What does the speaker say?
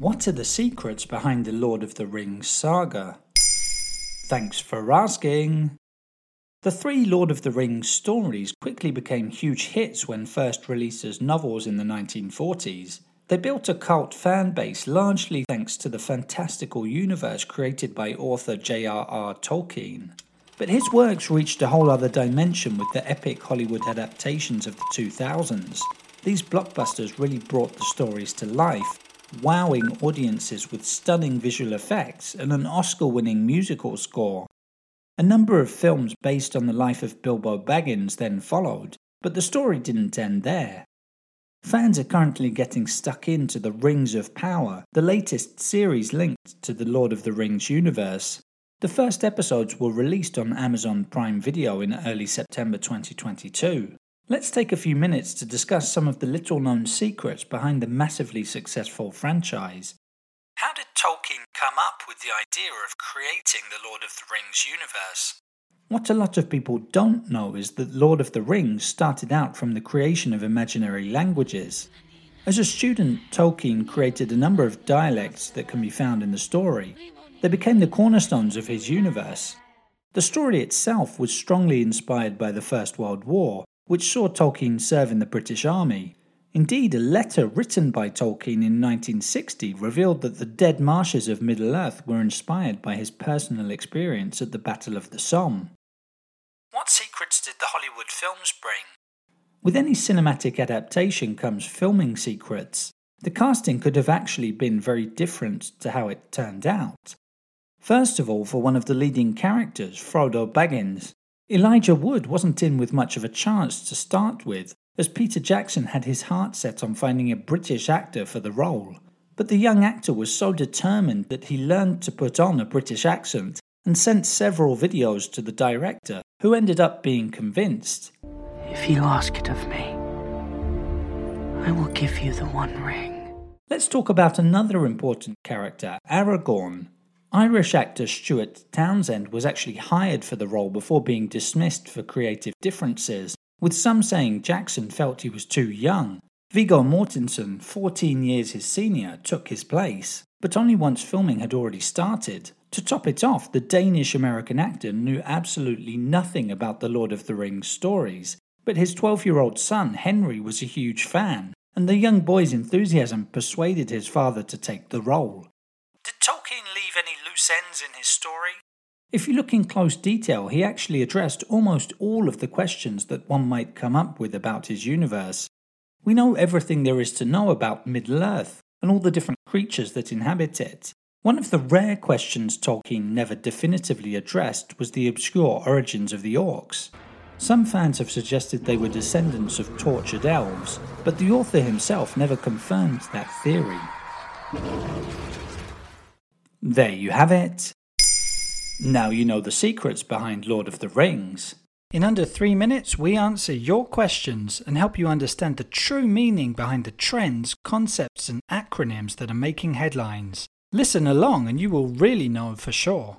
What are the secrets behind the Lord of the Rings saga? Thanks for asking! The three Lord of the Rings stories quickly became huge hits when first released as novels in the 1940s. They built a cult fan base largely thanks to the fantastical universe created by author J.R.R. Tolkien. But his works reached a whole other dimension with the epic Hollywood adaptations of the 2000s. These blockbusters really brought the stories to life wowing audiences with stunning visual effects and an Oscar winning musical score. A number of films based on the life of Bilbo Baggins then followed, but the story didn't end there. Fans are currently getting stuck into the Rings of Power, the latest series linked to the Lord of the Rings universe. The first episodes were released on Amazon Prime Video in early September 2022. Let's take a few minutes to discuss some of the little known secrets behind the massively successful franchise. How did Tolkien come up with the idea of creating the Lord of the Rings universe? What a lot of people don't know is that Lord of the Rings started out from the creation of imaginary languages. As a student, Tolkien created a number of dialects that can be found in the story. They became the cornerstones of his universe. The story itself was strongly inspired by the First World War, which saw Tolkien serve in the British Army. Indeed, a letter written by Tolkien in 1960 revealed that the dead marshes of Middle Earth were inspired by his personal experience at the Battle of the Somme. What secrets did the Hollywood films bring? With any cinematic adaptation comes filming secrets. The casting could have actually been very different to how it turned out. First of all, for one of the leading characters, Frodo Baggins, Elijah Wood wasn't in with much of a chance to start with, as Peter Jackson had his heart set on finding a British actor for the role. But the young actor was so determined that he learned to put on a British accent and sent several videos to the director, who ended up being convinced. If you ask it of me, I will give you the One Ring. Let's talk about another important character, Aragorn. Irish actor Stuart Townsend was actually hired for the role before being dismissed for creative differences, with some saying Jackson felt he was too young. Viggo Mortensen, 14 years his senior, took his place, but only once filming had already started. To top it off, the Danish American actor knew absolutely nothing about the Lord of the Rings stories, but his 12 year old son, Henry, was a huge fan, and the young boy's enthusiasm persuaded his father to take the role. Did Tolkien loose ends in his story? If you look in close detail, he actually addressed almost all of the questions that one might come up with about his universe. We know everything there is to know about Middle Earth and all the different creatures that inhabit it. One of the rare questions Tolkien never definitively addressed was the obscure origins of the orcs. Some fans have suggested they were descendants of tortured elves, but the author himself never confirmed that theory. There you have it. Now you know the secrets behind Lord of the Rings. In under three minutes, we answer your questions and help you understand the true meaning behind the trends, concepts, and acronyms that are making headlines. Listen along and you will really know for sure.